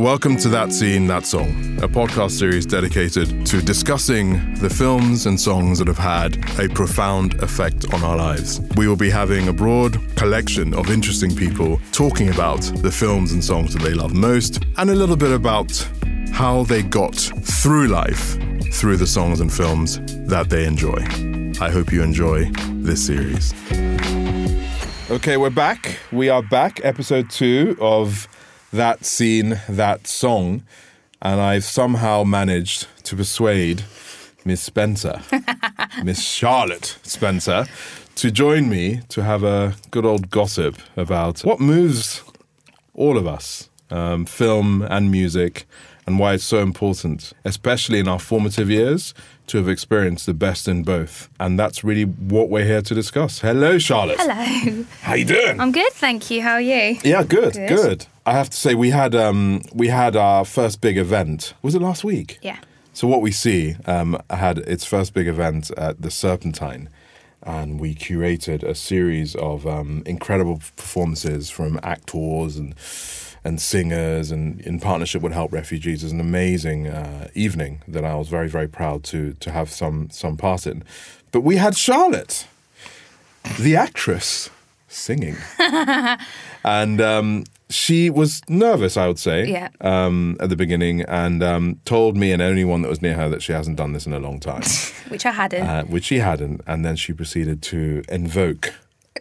Welcome to That Scene, That Song, a podcast series dedicated to discussing the films and songs that have had a profound effect on our lives. We will be having a broad collection of interesting people talking about the films and songs that they love most and a little bit about how they got through life through the songs and films that they enjoy. I hope you enjoy this series. Okay, we're back. We are back, episode two of That Scene, That Song. And I've somehow managed to persuade Miss Spencer, Miss Charlotte Spencer, to join me to have a good old gossip about what moves all of us um, film and music and why it's so important, especially in our formative years, to have experienced the best in both. And that's really what we're here to discuss. Hello, Charlotte. Hello. How you doing? I'm good, thank you. How are you? yeah, good, good, Good. I have to say we had um, we had our first big event. Was it last week? Yeah. So what we see um, had its first big event at the Serpentine, and we curated a series of um, incredible performances from actors and and singers, and in partnership with Help Refugees. Was an amazing uh, evening that I was very very proud to to have some some part in. But we had Charlotte, the actress, singing, and. Um, she was nervous, I would say, Yeah. um, at the beginning, and um, told me and anyone that was near her that she hasn't done this in a long time, Which I hadn't. uh, which she hadn't. And then she proceeded to invoke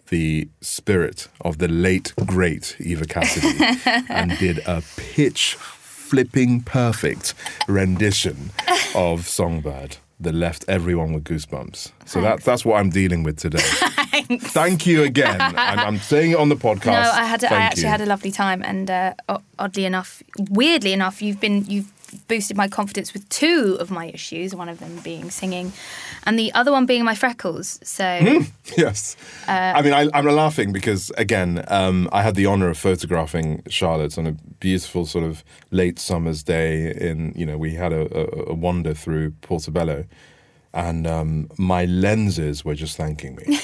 the spirit of the late great Eva Cassidy and did a pitch flipping perfect rendition of Songbird that left everyone with goosebumps. So that, that's what I'm dealing with today. Thank you again. I'm, I'm saying it on the podcast. no, I had. A, I actually you. had a lovely time, and uh, oddly enough, weirdly enough, you've been you've boosted my confidence with two of my issues. One of them being singing, and the other one being my freckles. So Yes. Uh, I mean, I, I'm laughing because, again, um, I had the honor of photographing Charlotte on a beautiful sort of late summer's day. In, you know, we had a, a, a wander through Portobello. And um, my lenses were just thanking me.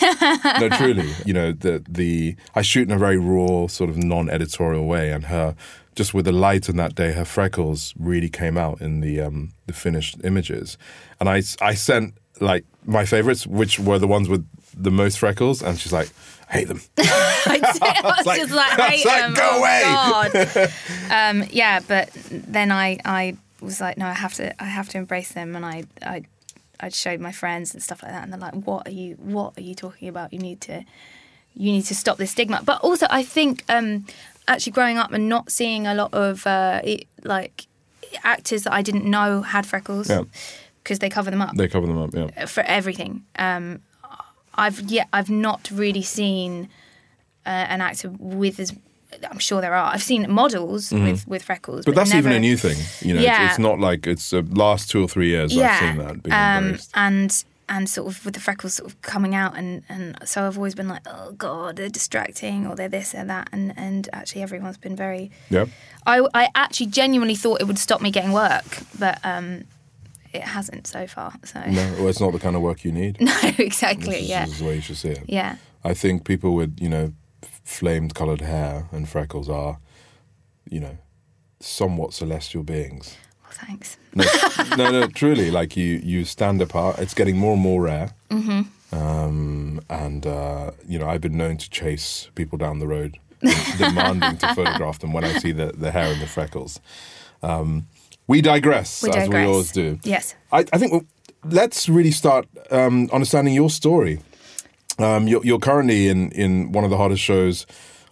no, truly, you know, the the I shoot in a very raw, sort of non-editorial way, and her just with the light on that day, her freckles really came out in the um, the finished images. And I I sent like my favorites, which were the ones with the most freckles, and she's like, I hate them. I, did- I was like- just like, I I was like, am. "Go oh, away." Um, yeah, but then I I was like, no, I have to I have to embrace them, and I I I showed my friends and stuff like that, and they're like, what are you what are you talking about? You need to you need to stop this stigma. But also, I think um, actually growing up and not seeing a lot of uh, it, like actors that I didn't know had freckles Yeah. because they cover them up They cover them up, yeah. for everything. Um, I've yet I've not really seen uh, an actor with as I'm sure there are. I've seen models with with freckles, Mm-hmm. But that's even a new thing, you know. Yeah. It's, it's not like it's uh, last two or three years I've seen that being um, and and sort of with the freckles sort of coming out, and and so I've always been like, oh god, they're distracting, or they're this or that, and and actually everyone's been very. Yeah. I I actually genuinely thought it would stop me getting work, but um, it hasn't so far. So No, well, it's not the kind of work you need. no, exactly, This is, yeah, this is the way you should see it. yeah. I think people with, you know, flamed coloured hair and freckles are, you know, somewhat celestial beings. Thanks. No, no, no, truly, like you, you stand apart. It's getting more and more rare. Mm-hmm. Um, and, uh, you know, I've been known to chase people down the road, demanding to photograph them when I see the, the hair and the freckles. Um, we digress, We as we always do. Yes. I, I think well, let's really start um, understanding your story. Um, you're, you're currently in, in one of the hardest shows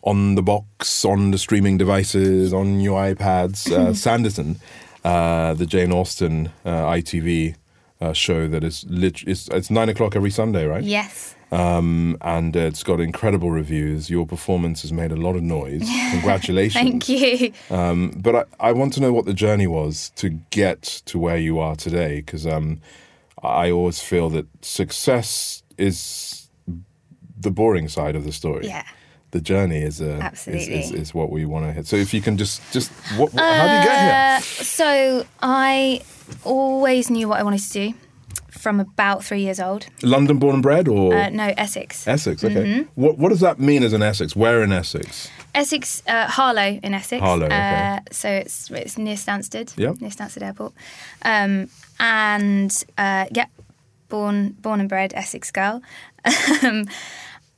on the box, on the streaming devices, on your iPads, uh, Sanditon, uh, the Jane Austen uh, ITV uh, show that is lit- it's, it's nine o'clock every Sunday, right? Yes. Um, and it's got incredible reviews. Your performance has made a lot of noise. Congratulations. Thank you. Um, but I, I want to know what the journey was to get to where you are today, because um, I always feel that success is the boring side of the story. Yeah. The journey is, uh, is, Absolutely. is, is what we want to hit. So if you can just, just what, what, how do you get here? Uh, so I always knew what I wanted to do from about three years old. London born and bred or Uh, no, Essex. Essex? Okay. Mm-hmm. What what does that mean as an Essex? Where in Essex? Essex, uh, Harlow in Essex. Harlow, okay. Uh, so it's it's near Stansted. Yep. Near Stansted Airport. Um, and uh, yeah, born born and bred Essex girl. um,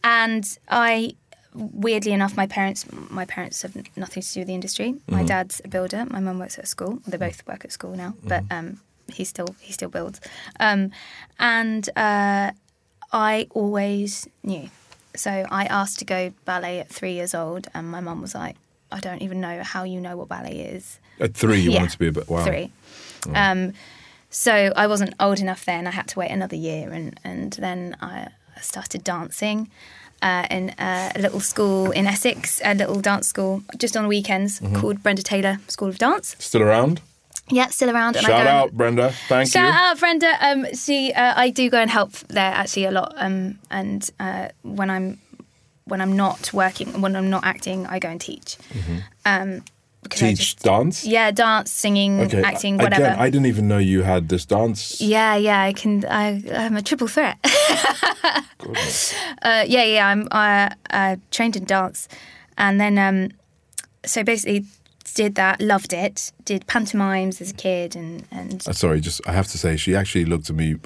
and I, weirdly enough, my parents my parents have nothing to do with the industry. My Mm-hmm. dad's a builder. My mum works at a school. They both work at school now, but Mm-hmm. um, he still he still builds. Um, and uh, I always knew. So I asked to go ballet at three years old, and my mum was like, "I don't even know how you know what ballet is." At three, you Yeah, wanted to be a bit wow. Three. Um, so I wasn't old enough then. I had to wait another year, and and then I started dancing. Uh, in a little school in Essex, a little dance school just on weekends Mm-hmm. called Brenda Taylor School of Dance. Still around? Yeah, still around. And I Shout and- out, Brenda. Thank Shout you. Shout out, Brenda. Um, she, uh, I do go and help there actually a lot. Um, and uh, when I'm when I'm not working, when I'm not acting, I go and teach. Um, Mm-hmm. Teach just- dance? yeah, dance, singing, Okay. acting, whatever. Again, I didn't even know you had this dance. yeah, yeah, I can. I, I'm a triple threat. Uh, yeah, yeah, I'm uh, uh, trained in dance, and then um, so basically did that, loved it, did pantomimes as a kid, and and Uh, sorry, just I have to say, she actually looked at me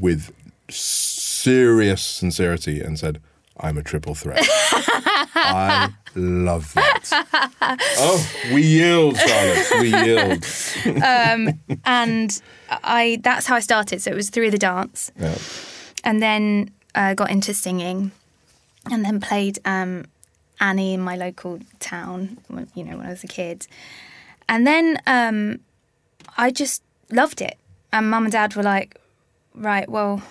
with serious sincerity and said, "I'm a triple threat." I love that. oh, we yield, Charlotte. We yield. and I that's how I started. So it was through the dance. Yeah. and then uh, got into singing, and then played um, Annie in my local town. When, you know, when I was a kid, and then um, I just loved it. And mum and dad were like, "Right, well."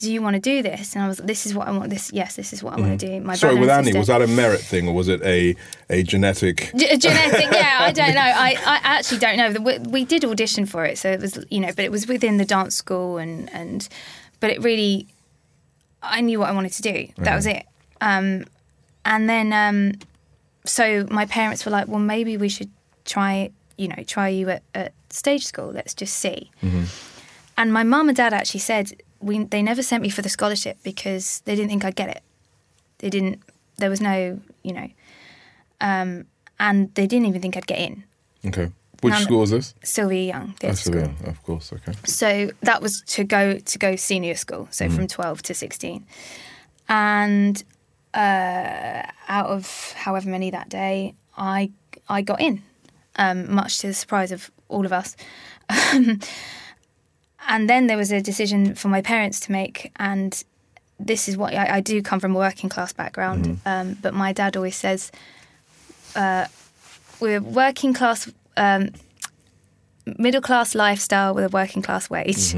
Do you want to do this? And I was, this is what I want. This, yes, this is what I want to do. My Mm-hmm. Sorry, with Annie, was that a merit thing or was it a a genetic? G- genetic, yeah, I don't know. I, I actually don't know. We, we did audition for it, so it was you know, but it was within the dance school, and and but it really, I knew what I wanted to do. That was it. Um, and then, um, so my parents were like, well, maybe we should try, you know, try you at, at stage school. Let's just see. And my mum and dad actually said we they never sent me for the scholarship because they didn't think I'd get it. They didn't. There was no, you know, um, and they didn't even think I'd get in. Okay. Which None- school was this? Sylvia Young Oh, School. Seville, of course. Okay. So that was to go to go senior school, so from twelve to sixteen, and uh, out of however many that day, I I got in, um, much to the surprise of all of us. and then there was a decision for my parents to make, and this is what I, I do come from a working class background, um, but my dad always says, uh, "We're working class." Um, middle class lifestyle with a working class wage.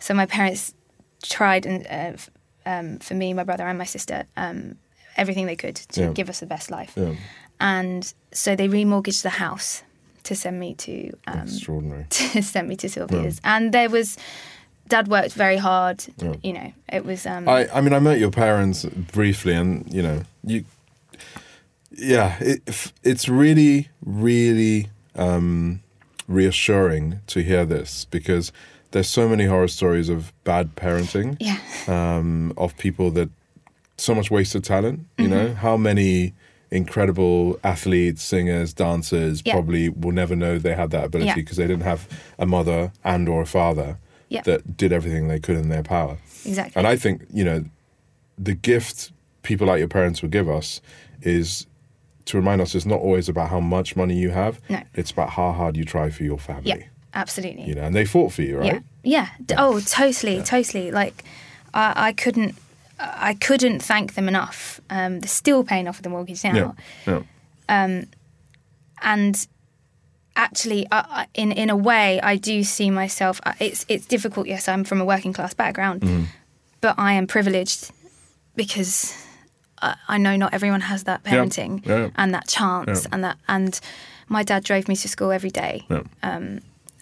So my parents tried and uh, f- um, for me, my brother, and my sister, um, everything they could to Yeah. give us the best life. Yeah. And so they remortgaged the house to send me to um, Extraordinary. to send me to Sylvia's. And there was, Dad worked very hard. Yeah. You know, it was. Um, I, I mean, I met your parents briefly, and you know, you, yeah, it, it's really, really um, reassuring to hear this because there's so many horror stories of bad parenting, yeah. um, of people that so much wasted talent. You Mm-hmm. know, how many incredible athletes, singers, dancers Yeah. probably will never know they had that ability Yeah. because they didn't have a mother and or a father Yeah. that did everything they could in their power. Exactly. And I think, you know, the gift people like your parents will give us is to remind us it's not always about how much money you have. No. It's about how hard you try for your family. yeah. Absolutely. You know, and they fought for you, right? Yeah, yeah. Oh, totally, totally. Like, I, I couldn't, I couldn't thank them enough. Um, they're still paying off the mortgage now, Yeah. yeah. and actually, I, I- in in a way, I do see myself. uh, It's it's difficult. Yes, I'm from a working class background, Mm-hmm. but I am privileged because I, I know not everyone has that parenting yeah. and that chance Yeah. and that and. My dad drove me to school every day Yeah.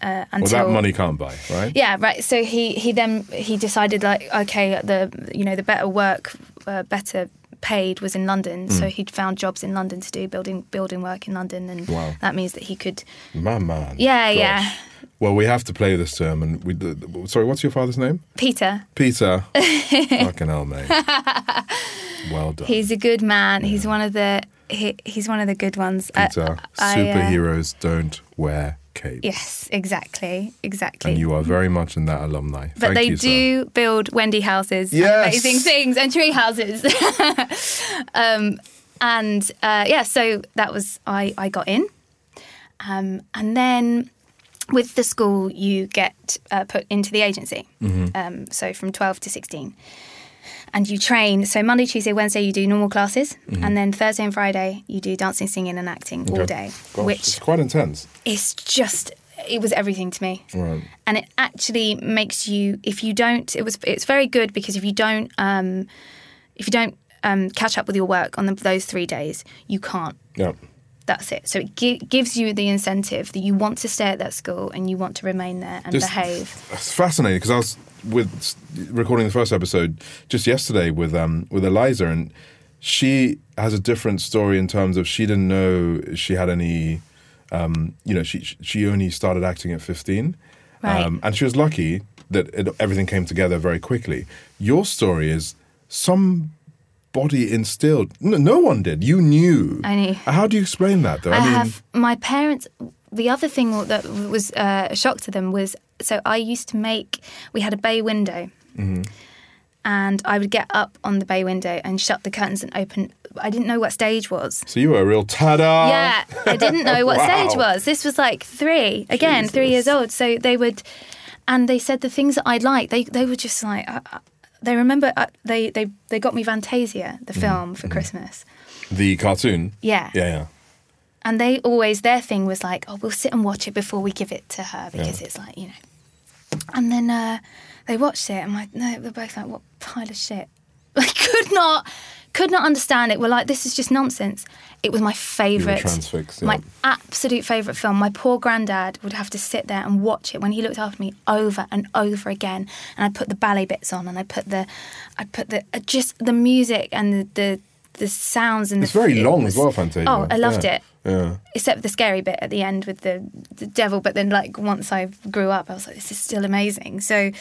Uh, Well, that money can't buy, right? Yeah, right. So he he then he decided like okay, the you know the better work, uh, better paid was in London, Mm. so he'd found jobs in London to do building building work in London, and Wow. that means that he could. My man. Yeah, Gosh. yeah. Well, we have to play this to him. And we. Sorry, what's your father's name? Peter, Peter. Fucking hell, mate. Well done. he's a good man. He's one of the he, he's one of the good ones. I- Peter. I, uh, Superheroes don't wear yes, exactly, exactly. And you are very much in that alumni. but Thank they you, sir. do build Wendy houses, and Yes. amazing things, and tree houses. um, and uh, yeah, so that was I. I got in, um, and then with the school you get uh, put into the agency. Mm-hmm. Um, so from twelve to sixteen, and you train. So Monday, Tuesday, Wednesday you do normal classes, and then Thursday and Friday you do dancing, singing, and acting all day, Gosh, which is quite intense. It's just it was everything to me Right. and it actually makes you if you don't it was it's very good because if you don't um if you don't um, catch up with your work on the, those three days you can't Yeah. that's it so it gi- gives you the incentive that you want to stay at that school and you want to remain there and This- behave That's fascinating because I was with recording the first episode just yesterday with um with Eliza and she has a different story in terms of she didn't know she had any um you know she she only started acting at 15 Right. um, and she was lucky that it, everything came together very quickly your story is somebody instilled no, no one did you knew I knew. how do you explain that though I, I, mean have my parents. The other thing that was uh, a shock to them was so I used to make. We had a bay window, Mm-hmm. and I would get up on the bay window and shut the curtains and open. I didn't know what stage was. so you were a real tada yeah, I didn't know what stage was. This was like three again, three years old. So they would, and they said the things that I'd like. They they were just like. Uh, uh, they remember uh, they, they they got me Fantasia, the film, for Christmas. the cartoon Yeah. yeah yeah And they always, their thing was like, oh, we'll sit and watch it before we give it to her because it's like, you know. And then uh, they watched it and my, no, they're both like, what pile of shit. I could not, could not understand it. We're like, this is just nonsense. It was my favourite, transfixed, my absolute favourite film. My poor granddad would have to sit there and watch it when he looked after me over and over again. And I put the ballet bits on and I put the, I put the, uh, just the music and the, the, the sounds and It's the very it long as well, Fantasia. Oh, I loved Yeah. it Yeah. except the scary bit at the end with the, the devil. But then, like once I grew up, I was like, this is still amazing. So,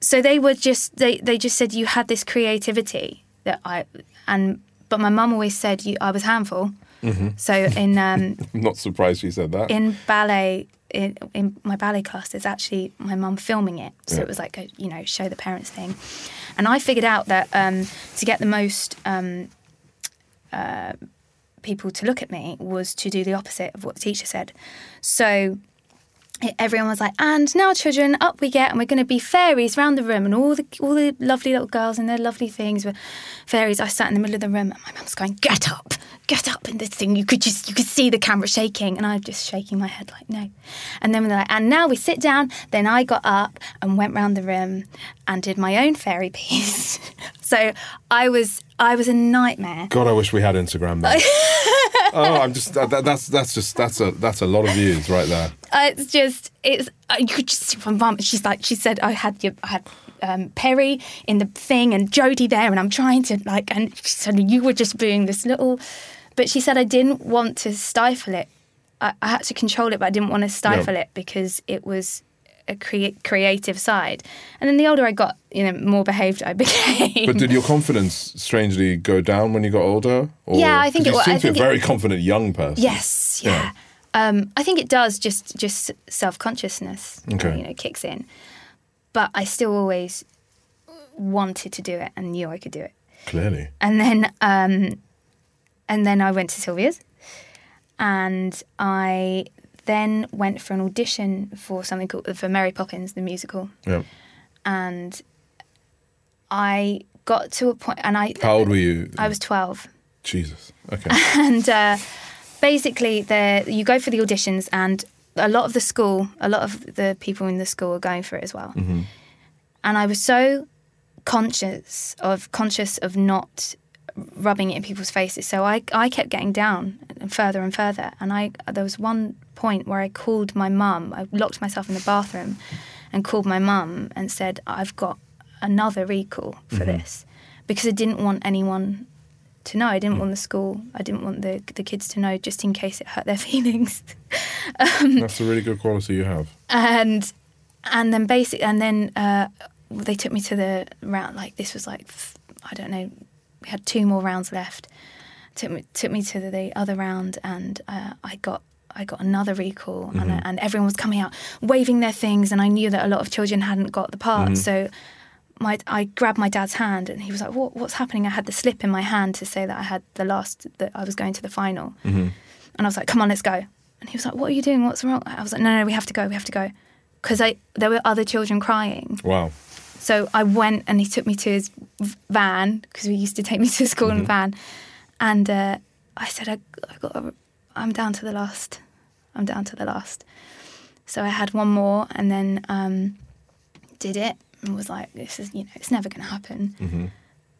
so they were just they they just said you had this creativity that I and but my mum always said you I was handful. Mm-hmm. So in um, I'm not surprised she said that. in ballet. In, in my ballet class, there's actually my mum filming it, so Yeah. it was like a you know show the parents thing, and I figured out that um, to get the most um, uh, people to look at me was to do the opposite of what the teacher said. So everyone was like, "And now, children, up we get, and we're going to be fairies round the room." And all the all the lovely little girls and their lovely things were fairies. I sat in the middle of the room, and my mum's going, "Get up, get up!" And this thing, you could just you could see the camera shaking, and I'm just shaking my head like, "No." And then they're like, "And now we sit down," then I got up and went round the room and did my own fairy piece. so I was I was a nightmare. God, I wish we had Instagram. Then. oh, I'm just that- that's that's just that's a that's a lot of views right there. Uh, it's just it's uh, you could just see my mum. She's like she said I had your I had um, Perry in the thing and Jody there, and I'm trying to like and she said you were just being this little, but she said I didn't want to stifle it. I, I had to control it, but I didn't want to stifle Yeah. it because it was a crea- creative side. And then the older I got, you know, more behaved I became. But did your confidence strangely go down when you got older? Or, Yeah, I think it you wa- seem I to be a it- very confident young person. Yes, Yeah. yeah. Um, I think it does. Just just self consciousness, Okay. you know, kicks in. But I still always wanted to do it and knew I could do it. Clearly. And then um, and then I went to Sylvia's, and I then went for an audition for something called for Mary Poppins the musical, Yeah. and I got to a point, and I How old were you? I was twelve. Jesus. Okay. and uh, basically there you go for the auditions and a lot of the school a lot of the people in the school are going for it as well. Mm-hmm. And i was so conscious of conscious of not rubbing it in people's faces. So i, I kept getting down and further and further. And i there was one point where i called my mum. I locked myself in the bathroom and called my mum and said i've got another recall for mm-hmm. this because i didn't want anyone to know. I didn't want the school. I didn't want the the kids to know, just in case it hurt their feelings. That's a really good quality you have. and and then basic and then uh, they took me to the round like this was like I don't know we had two more rounds left took me took me to the, the other round and uh, I got I got another recall and, and everyone was coming out waving their things and I knew that a lot of children hadn't got the part so my I grabbed my dad's hand and he was like what what's happening? I had the slip in my hand to say that I had the last that I was going to the final. And I was like come on let's go. And he was like what are you doing? What's wrong? I was like no no we have to go we have to go. Because I there were other children crying. Wow. so I went and he took me to his van because he used to take me to school in a van, and uh, I said, I, I got, a, I'm down to the last. I'm down to the last. So I had one more, and then um, did it, and was like, this is you know, it's never going to happen. Mm-hmm.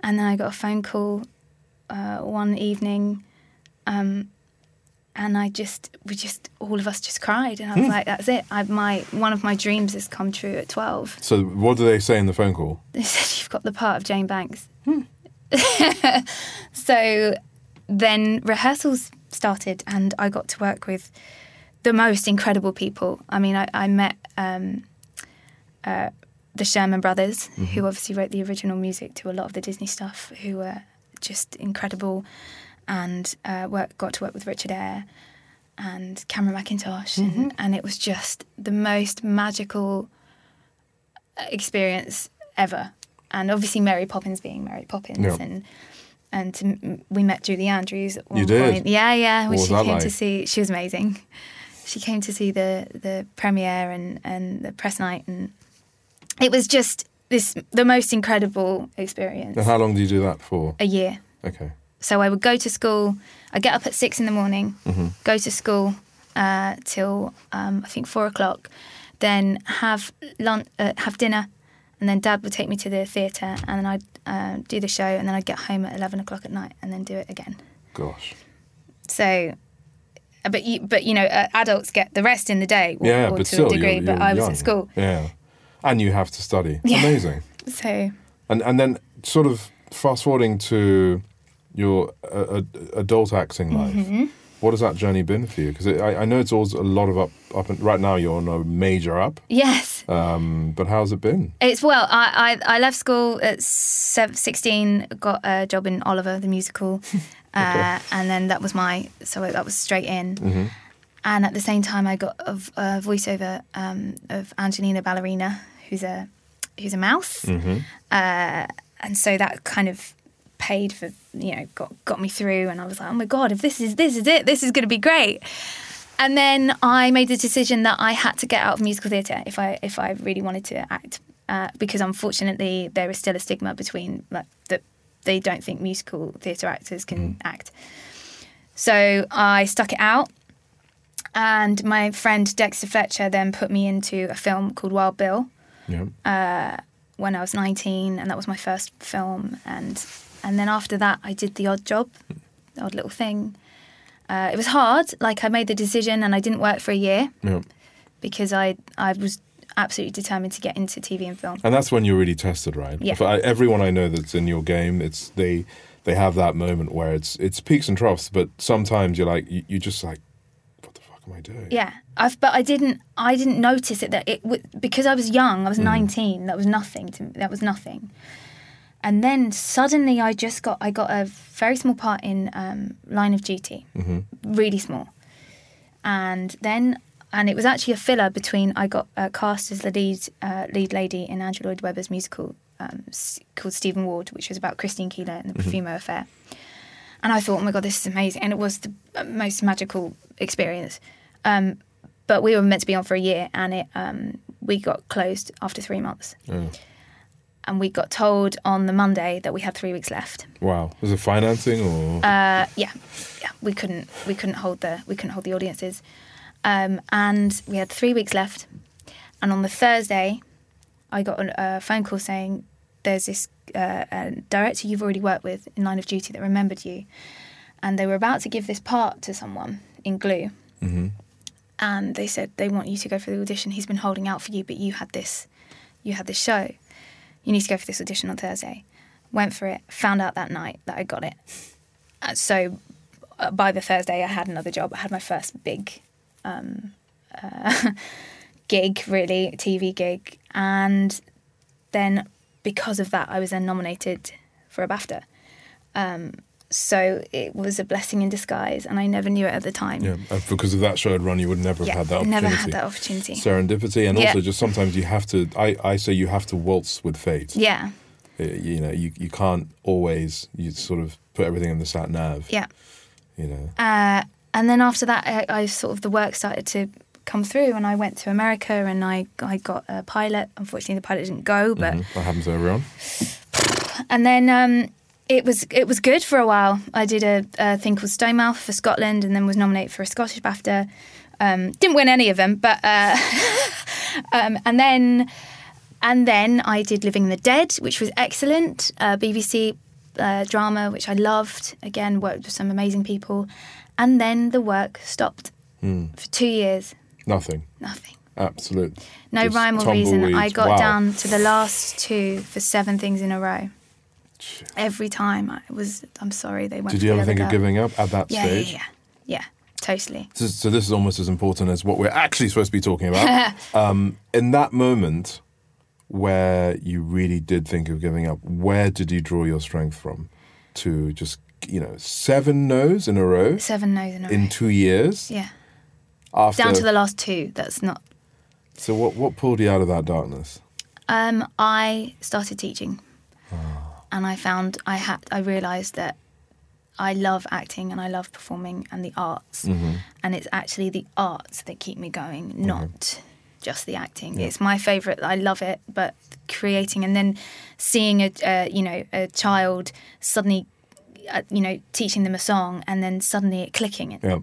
And then I got a phone call uh, one evening, um, and I just, we just, all of us just cried, and I was like, that's it. I, my one of my dreams has come true at twelve. So, what do they say in the phone call? They said you've got the part of Jane Banks. so then rehearsals started, and I got to work with the most incredible people. I mean, I, I met um, uh, the Sherman Brothers, who obviously wrote the original music to a lot of the Disney stuff, who were just incredible, and uh, work, got to work with Richard Eyre and Cameron Mackintosh, and, and it was just the most magical experience ever. And obviously, Mary Poppins being Mary Poppins, Yeah. and and to, we met Julie Andrews at one You did? point. Yeah, yeah. When she came to see, she was amazing. She came to see the the premiere and and the press night, and it was just this the most incredible experience. And how long do you do that for? A year. Okay. So I would go to school. I get up at six in the morning, Mm-hmm. go to school uh, till um, I think four o'clock, then have lunch, uh, have dinner, and then Dad would take me to the theatre, and then I'd uh, do the show, and then I'd get home at eleven o'clock at night, and then do it again. Gosh. So, but you, but you know, uh, adults get the rest in the day, or, Yeah, or but to still, a degree. you're, but you're I was young. at school, Yeah. And you have to study. Yeah. Amazing. so And and then sort of fast forwarding to your uh, uh, adult acting life. Mm-hmm. What has that journey been for you? Because I, I know it's always a lot of up, up and right now you're on a major up. yes, Um, but how's it been? It's well, I, I, I left school at sev- 16, got a job in Oliver, the musical. uh, and then that was my, so that was straight in. Mm-hmm. And at the same time, I got a voiceover um, of Angelina Ballerina, who's a, who's a mouse. Mm-hmm. Uh, and so that kind of paid for, you know, got, got me through. And I was like, oh my God, if this is, this is it, this is going to be great. And then I made the decision that I had to get out of musical theatre if I if I really wanted to act, uh, because unfortunately there is still a stigma between like that they don't think musical theatre actors can act. So I stuck it out, and my friend Dexter Fletcher then put me into a film called Wild Bill Yeah. Uh, when I was 19, and that was my first film. And and then after that, I did the odd job, the odd little thing. Uh, it was hard. Like I made the decision, and I didn't work for a year yeah. because I I was absolutely determined to get into TV and film. And that's when you're really tested, right? Yeah. I, everyone I know that's in your game, it's they they have that moment where it's it's peaks and troughs, but sometimes you're like you, you just like, what the fuck am I doing? Yeah, I've, but I didn't I didn't notice it that it because I was young. I was 19. That was nothing to me. That was nothing. And then suddenly I just got I got a very small part in um, Line of Duty, really small. And then and it was actually a filler between I got uh, cast as the lead uh, lead lady in Andrew Lloyd Webber's musical um, s- called Stephen Ward, which was about Christine Keeler and the Profumo affair. And I thought, oh my god, this is amazing, and it was the uh, most magical experience. Um, but we were meant to be on for a year, and it um, we got closed after three months. Oh, And we got told on the Monday that we had three weeks left. wow. Was it financing or? Uh, yeah, yeah, we couldn't we couldn't hold the we couldn't hold the audiences, um, and we had three weeks left. And on the Thursday, I got a, phone call saying there's this uh, a director you've already worked with in Line of Duty that remembered you, and they were about to give this part to someone in Glue, Mhm. And they said they want you to go for the audition. He's been holding out for you, but you had this, you had this show. You need to go for this audition on Thursday. Went for it. Found out that night that I got it uh, so uh, by the Thursday, I had another job. I had my first big um, uh, gig, really, TV gig. And then because of that, I was then nominated for a BAFTA. Um, so it was a blessing in disguise, and I never knew it at the time. Yeah, and because of that show I'd run, you would never Yeah, have had that opportunity. never had that opportunity. Serendipity, and Yeah. also just sometimes you have to. I, I say you have to waltz with fate. yeah, Uh, You know, you you can't always you sort of put everything in the sat nav. yeah. You know. Uh, and then after that, I, I sort of the work started to come through, and I went to America, and I I got a pilot. Unfortunately, the pilot didn't go, but Mhm. That happens to everyone. and then um, it was it was good for a while. I did a, a thing called Stonemouth for Scotland, and then was nominated for a Scottish BAFTA. Um, didn't win any of them, but uh, um, and then and then I did Living the Dead, which was excellent. Uh, BBC uh, drama, which I loved. Again, worked with some amazing people, and then the work stopped for two years. Nothing. Nothing. Absolute. No Just rhyme or reason. I got Wow. down to the last two for seven things in a row. Every time I was, I'm sorry, they went. Did you ever think of giving up at that Yeah, stage? yeah, yeah, yeah, totally. So, so this is almost as important as what we're actually supposed to be talking about. um, in that moment where you really did think of giving up, where did you draw your strength from to just you know seven no's in a row Seven no's in a row. in two years? yeah, After down to the last two. That's not. so what what pulled you out of that darkness? Um, I started teaching. And I found I had. I realised that I love acting and I love performing and the arts, Mm-hmm. and it's actually the arts that keep me going, not just the acting. Yeah. It's my favourite. I love it, but creating and then seeing a uh, you know a child suddenly, uh, you know, teaching them a song and then suddenly it clicking it Yeah.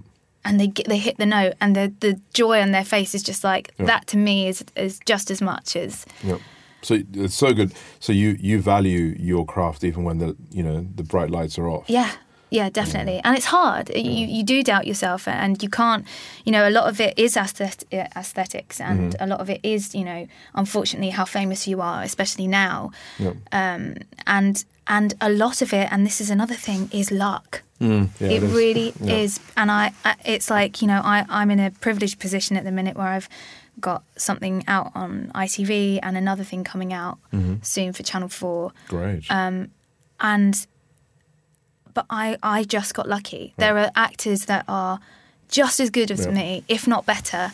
and they get, they hit the note and the the joy on their face is just like Yeah. that to me is is just as much as. So it's so good. So you you value your craft even when the you know the bright lights are off. yeah yeah definitely and it's hard you you do doubt yourself and you can't you know a lot of it is aesthet- aesthetics and a lot of it is you know unfortunately how famous you are especially now Yeah. um and and a lot of it and this is another thing is luck Mm, yeah, it, is. really Yeah. is and I, I it's like you know I, i'm in a privileged position at the minute where i've got something out on itv and another thing coming out Mm-hmm. soon for channel 4 Great. um, and but i i just got lucky there are actors that are just as good as Yeah. me if not better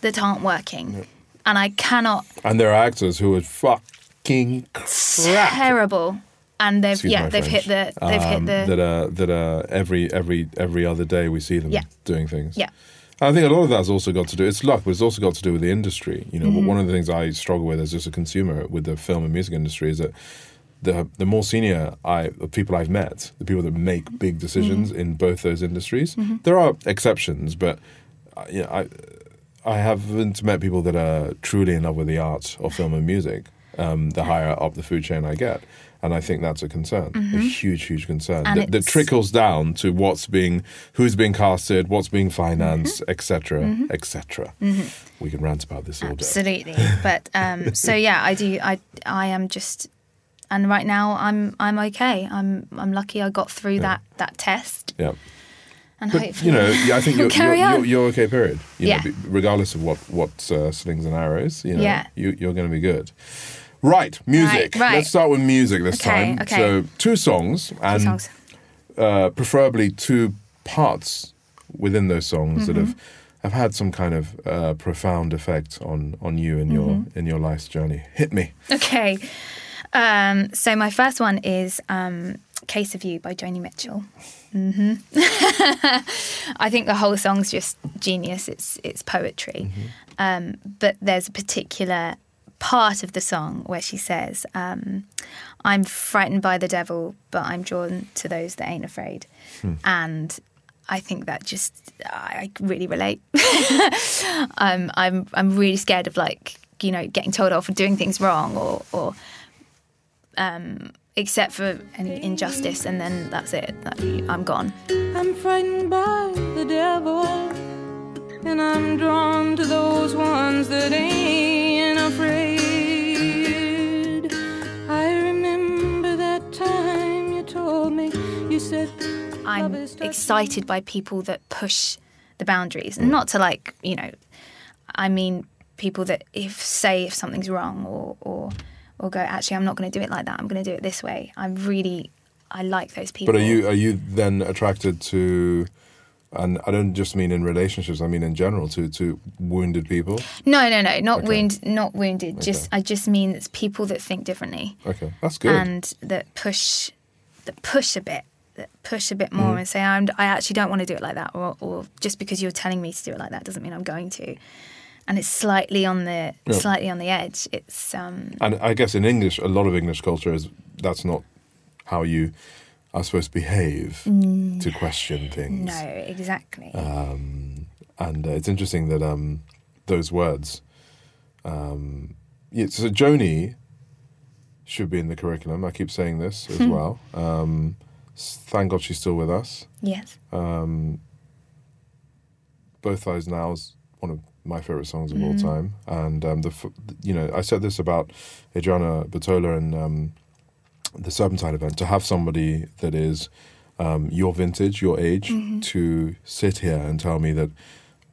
that aren't working and i cannot and there are actors who are fucking crap. terrible and they've Excuse yeah they've French. hit the they've um, hit the that are that are every every every other day we see them Yeah. doing things. yeah I think a lot of that's also got to do. It's luck, but it's also got to do with the industry. You know, Mm-hmm. one of the things I struggle with as just a consumer with the film and music industry is that the the more senior I the people I've met, the people that make big decisions Mm-hmm. in both those industries, there are exceptions, but uh, you know, I I haven't met people that are truly in love with the art of film and music. Um, the higher up the food chain I get, and I think that's a concern, a huge, huge concern Mm-hmm. That, that trickles down to what's being, who's being casted, what's being financed, Mm-hmm. etc., etc. We can rant about this all day. Absolutely. but um, so yeah, I do. I I am just, and right now I'm I'm okay. I'm I'm lucky I got through that that test, Yeah, and but hopefully you know, yeah, I think you're you're, you're, you're okay. Period. You Yeah. know, of what what uh, slings and arrows, you know, Yeah. you, you're going to be good. Right, music. Right, right. Let's start with music this Okay, time. okay. So two songs, and Two songs. Uh, preferably two parts within those songs that have Mm-hmm. have had some kind of uh, profound effect on on you in your Mm-hmm. in your life's journey. Hit me. Okay. Um, so my first one is um, "Case of You" by Joni Mitchell. hmm I think the whole song's just genius. It's it's poetry, um, but there's a particular part of the song where she says, um, "I'm frightened by the devil, but I'm drawn to those that ain't afraid," and I think that just I I really relate. um, I'm I'm really scared of like you know getting told off for doing things wrong or or um, except for any injustice, and then that's it. I'm gone. I'm frightened by the devil, and I'm drawn to those ones that ain't I'm excited by people that push the boundaries, and not to like you know, I mean people that if say if something's wrong or or or go actually I'm not going to do it like that. I'm going to do it this way. I'm really I like those people. But are you are you then attracted to? And I don't just mean in relationships. I mean in general to to wounded people. No, no, no, not Okay. wound, not wounded. Just I just mean it's people that think differently. Okay, that's good. and that push that push a bit that push a bit more Mm. and say I'm, i actually don't want to do it like that or, or just because you're telling me to do it like that doesn't mean i'm going to and it's slightly on the Yeah. slightly on the edge it's um And I guess in English, a lot of English culture is that's not how you are supposed to behave to question things. no exactly Um, and uh, it's interesting that um, those words. Um, yeah, so Joni should be in the curriculum. I keep saying this as well. Um, thank God she's still with us. yes. Um, Both Sides Now is one of my favorite songs of all time, and um, the you know I said this about Adriana Batola and um, the Serpentine event. To have somebody that is um, your vintage, your age, to sit here and tell me that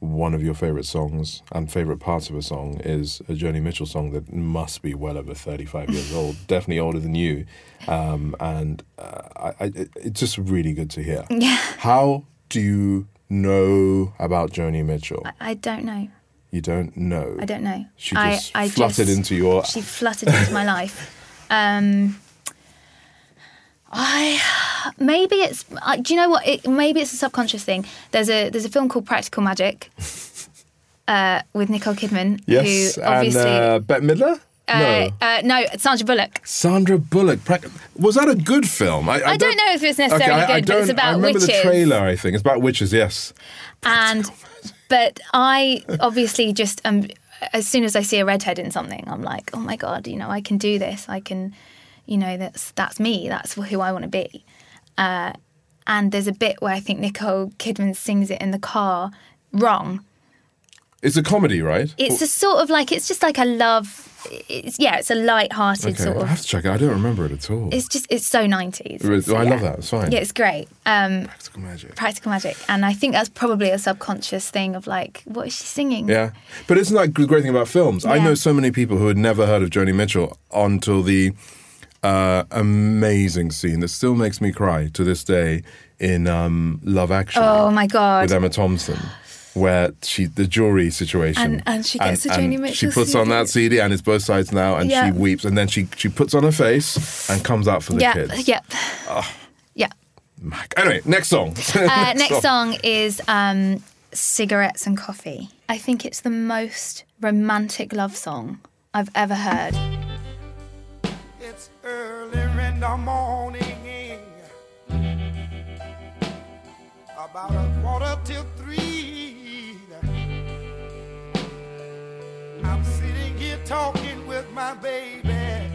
one of your favorite songs and favorite parts of a song is a Joni Mitchell song that must be well over 35 years old, definitely older than you. Um, and uh, I, I, it's just really good to hear. yeah How do you know about Joni Mitchell? I, I don't know You don't know. i don't know She I, just I fluttered just- into your. she fluttered into my life um I maybe it's uh, do you know what it, maybe it's a subconscious thing. There's a there's a film called Practical Magic uh, with Nicole Kidman yes, who and obviously uh, Bette Midler. uh, no, uh, no Sandra Bullock. Sandra Bullock. Was that a good film? I, I don't know if it's necessarily okay, I, I good, but it's don't- about I remember witches. the trailer. I think it's about witches. Yes. and but I obviously just um as soon as I see a redhead in something, I'm like, oh my god, you know, I can do this. I can, you know, that's that's me. That's who I want to be. Uh, and there's a bit where I think Nicole Kidman sings it in the car wrong. It's a comedy, right? It's a sort of like it's just like a love. It's yeah, it's a light-hearted okay, sort I have to check it. I don't remember it at all. It's just it's so 90s. Really? So, I yeah. love that. It's fine. Yeah, it's great. Um, Practical magic. practical magic, and I think that's probably a subconscious thing of like, what is she singing? Yeah, but isn't that the great thing about films? I know so many people who had never heard of Joni Mitchell until the uh, amazing scene that still makes me cry to this day in um, Love Actually. Oh my god! with Emma Thompson, where she the jewelry situation, And- and she gets the Joni Mitchell. She puts on that CD, and it's both sides now, and Yeah. she weeps, and then she she puts on her face and comes out for the yeah, kids. yeah, yeah. Mac. Anyway, next song. Uh, next song is um, "Cigarettes and Coffee." I think it's the most romantic love song I've ever heard. It's early in the morning. About a quarter till three. I'm sitting here talking with my baby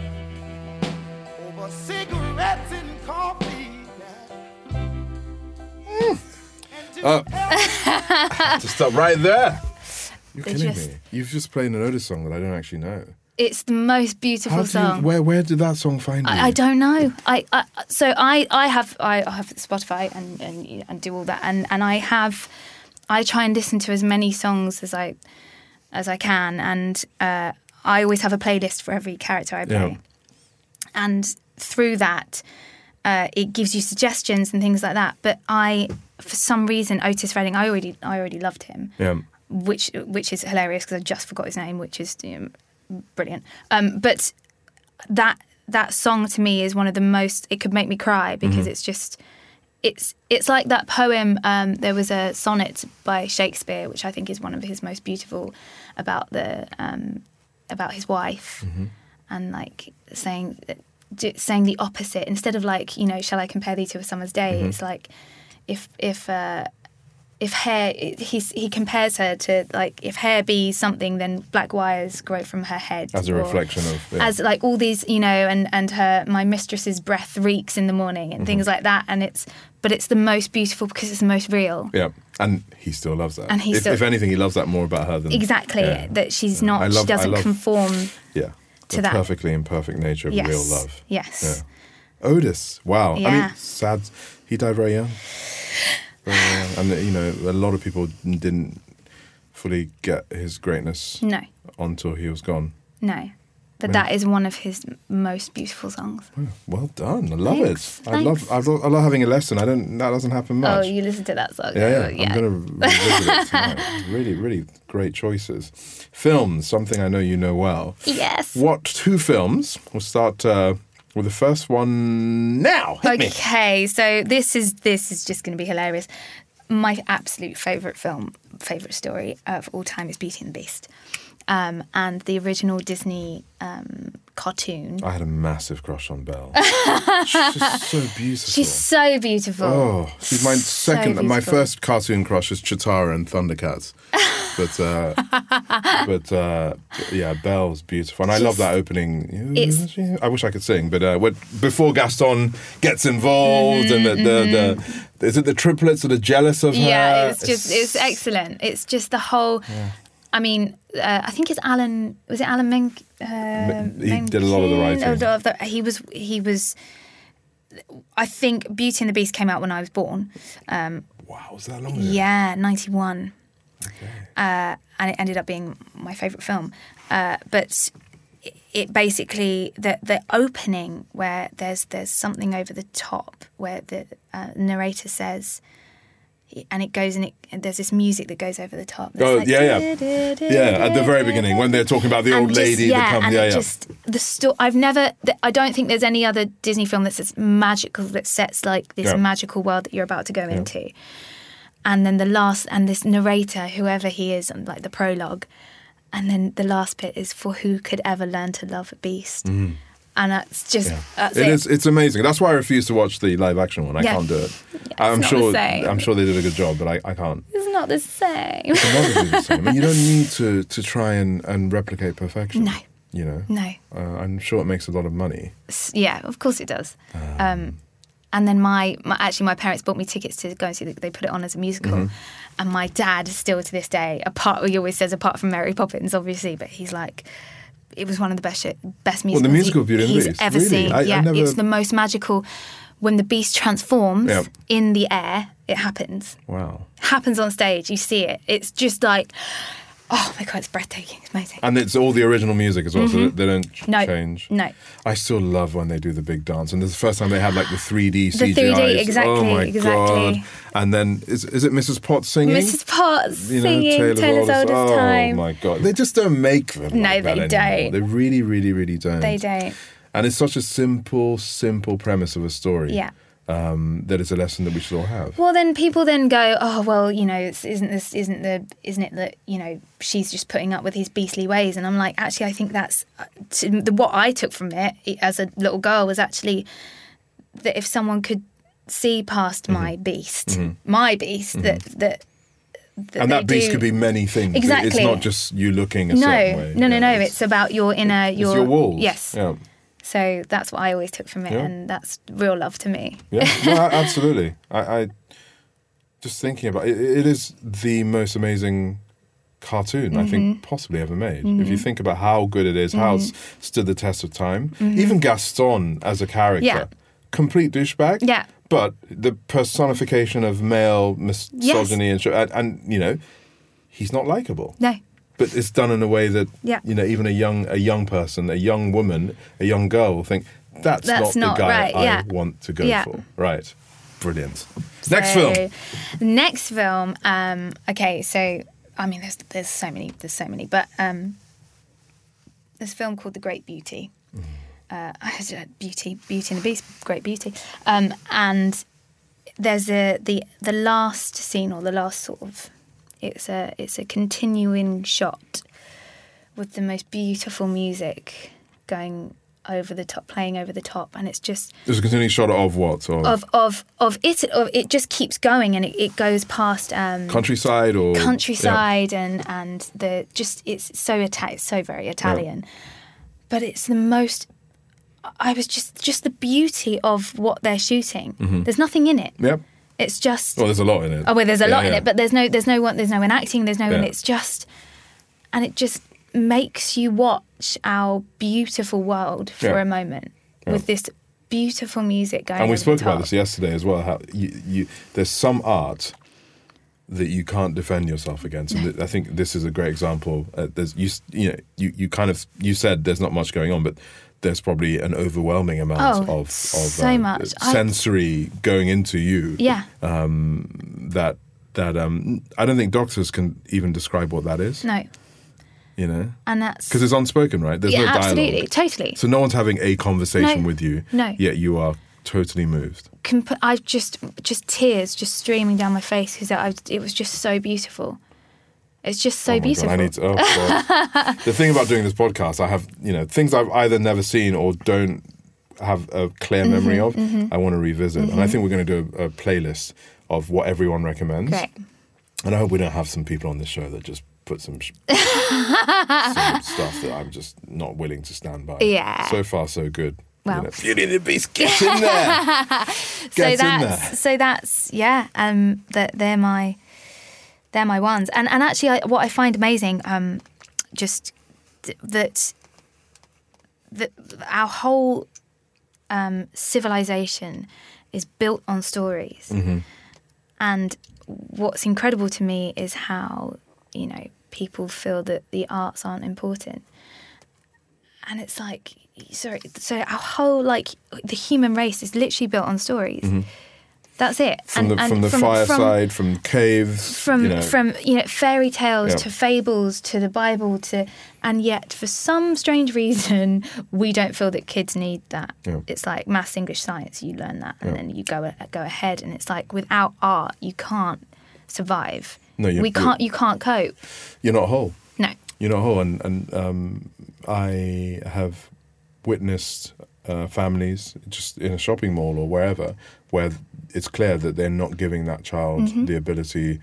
over cigarettes and coffee. And to Uh, to stop right there. You're They kidding just- me. You've just played an Otis song that I don't actually know. It's the most beautiful How do you, song. where where did that song find you? I, I don't know. I, I so I I have I have Spotify and and and do all that and and I have I try and listen to as many songs as I as I can and uh, I always have a playlist for every character I play. Yeah. And through that, uh, it gives you suggestions and things like that. But I, for some reason, Otis Redding, I already I already loved him Yeah. which which is hilarious because I just forgot his name, which is you know, brilliant. Um, but that that song to me is one of the most. It could make me cry because it's just. It's it's like that poem. Um, there was a sonnet by Shakespeare, which I think is one of his most beautiful, about the um, about his wife, and like saying saying the opposite instead of like you know, shall I compare thee to a summer's day? It's like if if uh, if hair he's, he compares her to like if hair be something then black wires grow from her head As a reflection of yeah. as like all these you know and and her my mistress's breath reeks in the morning and Mm-hmm. things like that and it's but it's the most beautiful because it's the most real yeah, and he still loves that. And he if, still- if anything, he loves that more about her than exactly Yeah. that she's Yeah. not love- she doesn't love- conform Yeah, to the that. perfectly imperfect nature of yes real love. yes Yeah. Otis, wow. I mean, sad. He died very young. Very. And you know, a lot of people didn't fully get his greatness No, until he was gone. no. But Yeah. that is one of his most beautiful songs. Well done. I love Thanks, it. I love, I love I love having a lesson. I don't that doesn't happen much. Oh, you listen to that song? Yeah, yeah. Oh, I'm to revisit it tonight. Really, really great choices. Films, something I know you know well. Yes. What two films? We'll start uh, with the first one now. Hit me. Okay, so this is this is just going to be hilarious. My absolute favorite film, favorite story of all time is Beauty and the Beast, um, and the original Disney um, cartoon. I had a massive crush on Belle. she's just so beautiful. She's so beautiful. Oh, she's my So second. my first cartoon crush is Cheetara and Thundercats. but uh, but uh, yeah, Belle's beautiful, and I love that opening. It's- I wish I could sing, but uh, when, before Gaston gets involved, and the, the, the is it the triplets that are jealous of her? Mm-hmm, Yeah, it's just it's excellent. It's just the whole. I mean, uh, I think it's Alan. Was it Alan Menken? Uh, he did a lot of the writing. Or the- he was. He was. I think Beauty and the Beast came out when I was born. Um, Wow, was that long ago? yeah, ninety one, uh, and it ended up being my favourite film. Uh, but it, it basically the the opening where there's there's something over the top where the uh, narrator says. And it goes and it and there's this music that goes over the top. Oh, like, yeah, yeah. Yeah, at the very beginning when they're talking about the old just- lady yeah, that comes. and Yeah, yeah. just the sto- I've never. th- I don't think there's any other Disney film that's as magical that sets like this Yeah. magical world that you're about to go into. And then the last, and this narrator, whoever he is, and like the prologue, and then the last bit is for who could ever learn to love a beast, mm. And that's just Yeah. that's It it. is. It's amazing. That's why I refuse to watch the live action one. I Yeah. can't do it. I'm sure. I'm sure they did a good job, but I, I can't. It's not the same. It's not the same. You don't need to to try and, and replicate perfection. No. You know. no. Uh, I'm sure it makes a lot of money. Yeah, of course it does. Um, and then my, my actually my parents bought me tickets to go and see. The, they put it on as a musical, Mm-hmm. and my dad still to this day, apart he always says apart from Mary Poppins, obviously, but he's like. It was one of the best best the musicals musical he- Beauty the he's ever really? seen. I- I yeah, never- it's the most magical. When the beast transforms Yeah. in the air, it happens. Wow. Happens on stage. You see it. It's just like, oh my god, it's breathtaking. It's amazing. And it's all the original music as well, so they don't Mm-hmm. No, change. no. I still love when they do the big dance, and this is the first time they had like the 3D The 3D, exactly, Oh my exactly. god! And then is is it Mrs. Potts singing? Mrs. Potts You know, singing Taylor's, Taylor's, Oldest- oldest oh, time. my god! They just don't make them. No, like they anymore. don't. They really, really, really don't. They don't. And it's such a simple, simple premise of a story. Yeah. Um, that it's a lesson that we should all have. Well, then people then go, oh well, you know, it's, isn't this isn't the isn't it that you know she's just putting up with his beastly ways? And I'm like, actually, I think that's uh, to, the, what I took from it as a little girl was actually that if someone could see past my beast, my beast, that that. that and that beast do- could be many things. It- It's not just you looking a no, certain way. no, no, Yeah, no. it's- It's about your inner it's your, your walls. Yes. Yeah. So that's what I always took from it, Yeah. and that's real love to me. Yeah, no, absolutely. I, I just thinking about it, it is the most amazing cartoon I Mm-hmm. think possibly ever made. If you think about how good it is, how it's stood the test of time, even Gaston as a character, Mm-hmm. Yeah. complete douchebag. Yeah. But the personification of male misogyny and, and and you know, he's not likable. No. But it's done in a way that Yeah. you know, even a young a young person, a young woman, a young girl will think that's, That's not, not the guy right, I yeah. want to go Yeah. for. Right. Brilliant. Next film. Next film. Um, okay, so I mean, there's there's so many, there's so many, but um, there's a film called The Great Beauty. Uh, Beauty, Beauty and the Beast, Great Beauty, um, and there's a the the last scene or the last sort of it's a it's a continuing shot with the most beautiful music going over the top, playing over the top, and it's just There's a continuing shot of what? Or of of of it of it just keeps going and it, it goes past um countryside or countryside and and the just it's so Ita- it's so very Italian. But it's the most I was just just the beauty of what they're shooting. There's nothing in it. Yeah. It's just Well, there's a lot in it. oh well there's a Yeah, lot in it but there's no there's no one there's no one acting there's no one Yeah. it's just and it just makes you watch our beautiful world for Yeah. a moment with this beautiful music going. and we spoke about this yesterday as well. How you, you there's some art that you can't defend yourself against. And th- I think this is a great example. Uh, there's you you know you you kind of you said there's not much going on, but there's probably an overwhelming amount Oh, of of so uh, much. I- sensory going into you. Yeah. That that um I don't think doctors can even describe what that is. No, You know. and that's Because it's unspoken, right? There's yeah, no dialogue. absolutely, totally. So no one's having a conversation No. with you. No. Yet you are totally moved. Comp- I've just just tears just streaming down my face because it was just so beautiful. It's just so oh beautiful. God, I need to. Oh the thing about doing this podcast, I have you know things I've either never seen or don't have a clear Mm-hmm, memory of. I want to revisit, and I think we're going to do a, a playlist of what everyone recommends. Great. And I hope we don't have some people on this show that just put some, sh- some stuff that I'm just not willing to stand by. Yeah. So far, so good. Well. you know, Beauty and the Beast, get in there. so Get in that's there. so that's yeah um that they're my they're my ones. And and actually I, what i find amazing um just th- that that our whole um civilization is built on stories. Mm-hmm. and what's incredible to me is how you know people feel that the arts aren't important. And it's like sorry so our whole like the human race is literally built on stories that's it. From and, the and from the fireside, from, caves, from you know, from you know fairy tales Yeah. to fables to the bible to and yet for some strange reason we don't feel that kids need that Yeah. it's like maths english science you learn that and Yeah. then you go go ahead and it's like without art you can't survive No, you- we can't you can't cope you're not whole. No, you're not whole and and um, I have witnessed uh, families just in a shopping mall or wherever where it's clear that they're not giving that child Mm-hmm. the ability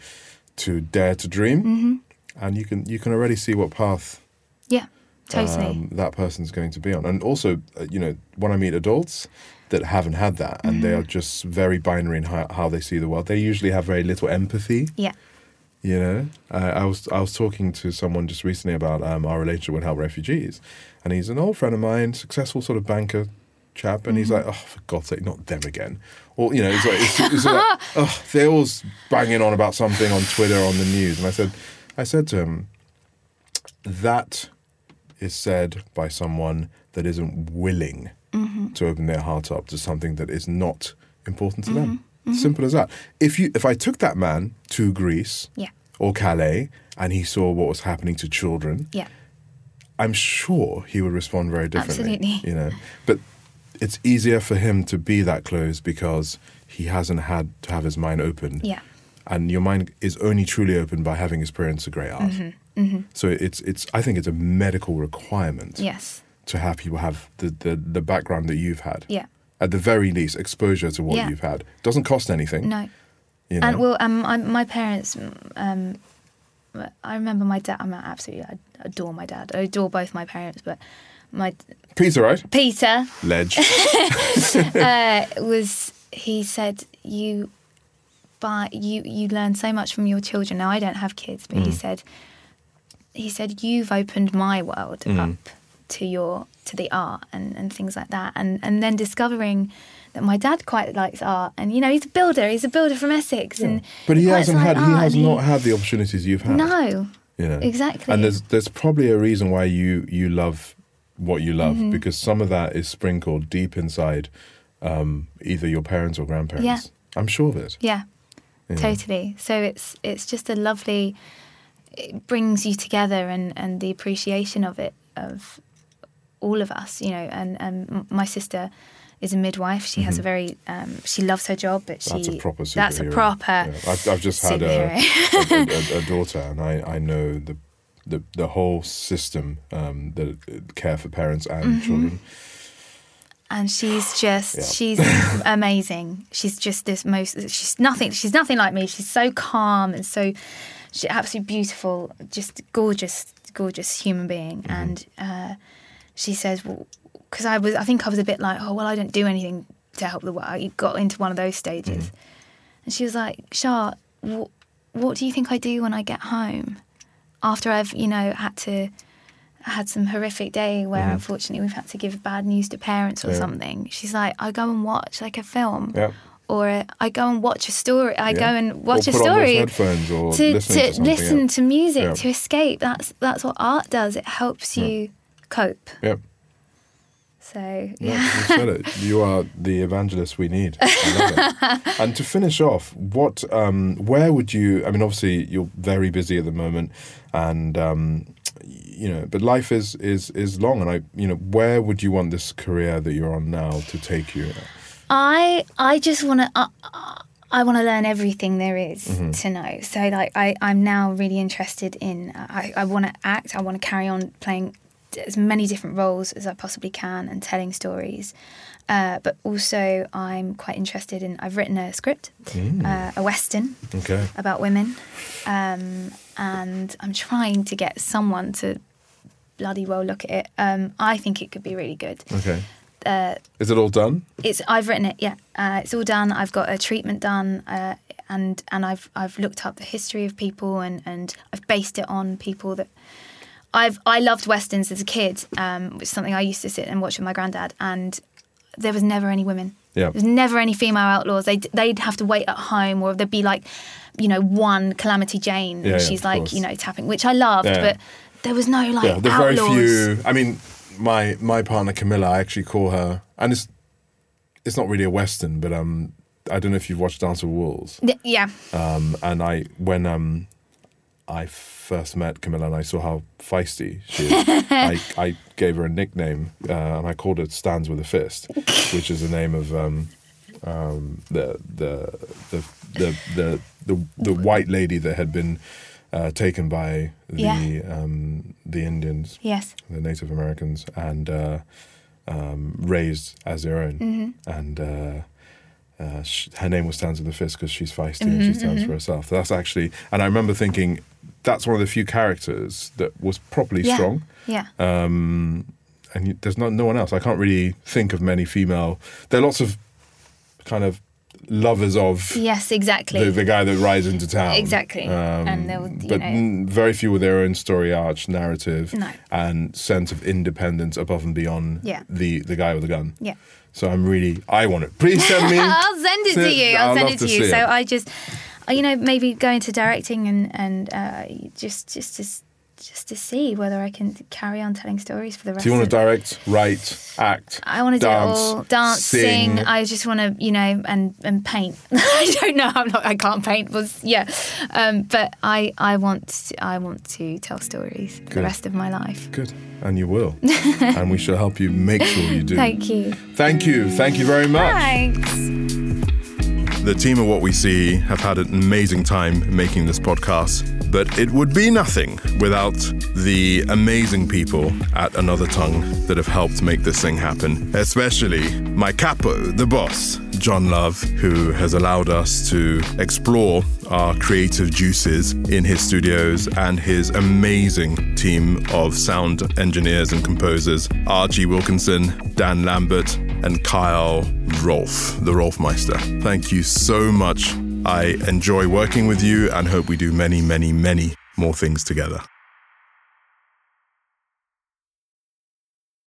to dare to dream. And you can you can already see what path yeah totally. um, that person's going to be on. And also uh, you know when I meet adults that haven't had that and they are Mm-hmm. just very binary in how, how they see the world they usually have very little empathy yeah you know, uh, I was I was talking to someone just recently about um, our relationship with help refugees, and he's an old friend of mine, successful sort of banker chap, and he's like, oh, for God's sake, not them again, or you know, it's like, it's, it's like oh, they're always banging on about something on Twitter on the news, and I said, I said to him, that is said by someone that isn't willing to open their heart up to something that is not important to them. Simple as that. If you if I took that man to Greece yeah or Calais and he saw what was happening to children, yeah I'm sure he would respond very differently. Absolutely. You know. But it's easier for him to be that close because he hasn't had to have his mind open. yeah And your mind is only truly open by having experienced a great art. Mm-hmm, So it's it's I think it's a medical requirement yes to have people have the, the, the background that you've had. yeah At the very least, exposure to what Yeah. you've had. Doesn't cost anything. no You know? And well, um, I, my parents, um, I remember my dad. I'm absolutely, I adore my dad. I adore both my parents, but my Peter, right? Peter Ledge. uh, was. He said, "You, but you you learn so much from your children." Now I don't have kids, but he said, he said you've opened my world up to your to the art and, and things like that, and and then discovering. That my dad quite likes art, and you know he's a builder. He's a builder from Essex, and but he hasn't had. He has not had the opportunities you've had. No, You know Exactly. And there's there's probably a reason why you you love what you love Mm-hmm. because some of that is sprinkled deep inside um, either your parents or grandparents. Yeah. I'm sure of it. Yeah, Yeah. totally. So it's it's just a lovely. It brings you together and and the appreciation of it of all of us, you know. And and my sister is a midwife. She has a very um, she loves her job, but she Mm-hmm. That's a proper superhero. that's a proper. Yeah. I've, I've just had a, a, a, a daughter, and I, I know the, the the whole system um, that care for parents and Mm-hmm. children. and she's just Yeah. she's amazing. She's just this most she's nothing she's nothing like me. She's so calm and so she's absolutely beautiful, just gorgeous, gorgeous human being. Mm-hmm. And uh, she says, well, because I was I think I was a bit like, oh well, I don't do anything to help the world. You got into one of those stages, Mm-hmm. and she was like, Shah, wh- what do you think I do when I get home after I've you know had to had some horrific day where unfortunately we've had to give bad news to parents or. Yeah. something, she's like, I go and watch like a film. Yeah. Or I go and watch a story. I Yeah. go and watch a story to, to to listen yeah. to music Yeah. to escape. That's that's what art does. It helps you cope. Yep. So No, yeah. you said it. You are the evangelist we need. I love it. and to finish off, what, um, where would you? I mean, obviously you're very busy at the moment, and um, you know, but life is is is long, and I, you know, where would you want this career that you're on now to take you? I I just want to. Uh, uh, I want to learn everything there is Mm-hmm. to know. So like I I'm now really interested in. I I want to act. I want to carry on playing as many different roles as I possibly can and telling stories. Uh, but also, I'm quite interested in. I've written a script, Mm. uh, a western Okay. about women, um, and I'm trying to get someone to bloody well look at it. Um, I think it could be really good. Okay. Uh, Is it all done? it's I've written it. Yeah, uh, it's all done. I've got a treatment done, uh, and and I've I've looked up the history of people and and I've based it on people that I've I loved westerns as a kid, um, which is something I used to sit and watch with my granddad, and there was never any women. Yeah. There was never any female outlaws. They'd they'd have to wait at home, or there'd be like, you know, one Calamity Jane, Yeah, and yeah, she's of like, course. you know, tapping, which I loved, Yeah. but there was no like yeah, there very few. I mean, my my partner Camilla, I actually call her, and it's it's not really a western, but um, I don't know if you've watched Dance with Wolves. Yeah, Um, and I when um, I first met Camilla and I saw how feisty she is, I, I gave her a nickname uh, and I called it "Stands with a Fist," which is the name of um, um, the, the the the the the the white lady that had been uh, taken by the Yeah. um, the Indians yes, the Native Americans and uh, um, raised as their own. Mm-hmm. And uh, uh, sh- her name was Stands with the Fist because she's feisty and she Mm-hmm, stands for herself. That's actually, and I remember thinking that's one of the few characters that was properly yeah, strong. yeah. Um, and there's not no one else. I can't really think of many female. There are lots of kind of lovers of Yes, exactly. the, the guy that rides into town. Exactly. And they'll, you but know- very few with their own story arch, narrative, No. and sense of independence above and beyond Yeah. the, the guy with the gun. Yeah. So I'm really, I want it. Please send me. I'll send it to you. I'll, I'd send it to you. So it. I just, you know, maybe go into directing and and uh, just just s- just to see whether I can carry on telling stories for the rest. Of my life. Do you want to direct, write, act? I want to do it dance, all. Dance, sing. sing. I just want to, you know, and and paint. I don't know. I'm not. I can't paint. Was yeah, um, but I I want to, I want to tell stories for the rest of my life. Good. And you will. and we shall help you make sure you do. Thank you. Thank you. Thank you very much. Thanks. The team of What We See have had an amazing time making this podcast, but it would be nothing without the amazing people at Another Tongue that have helped make this thing happen, especially my capo, the boss, John Love, who has allowed us to explore our creative juices in his studios and his amazing team of sound engineers and composers, Archie Wilkinson, Dan Lambert, and Kyle Rolf, the Rolfmeister. Thank you so much. I enjoy working with you and hope we do many, many, many more things together.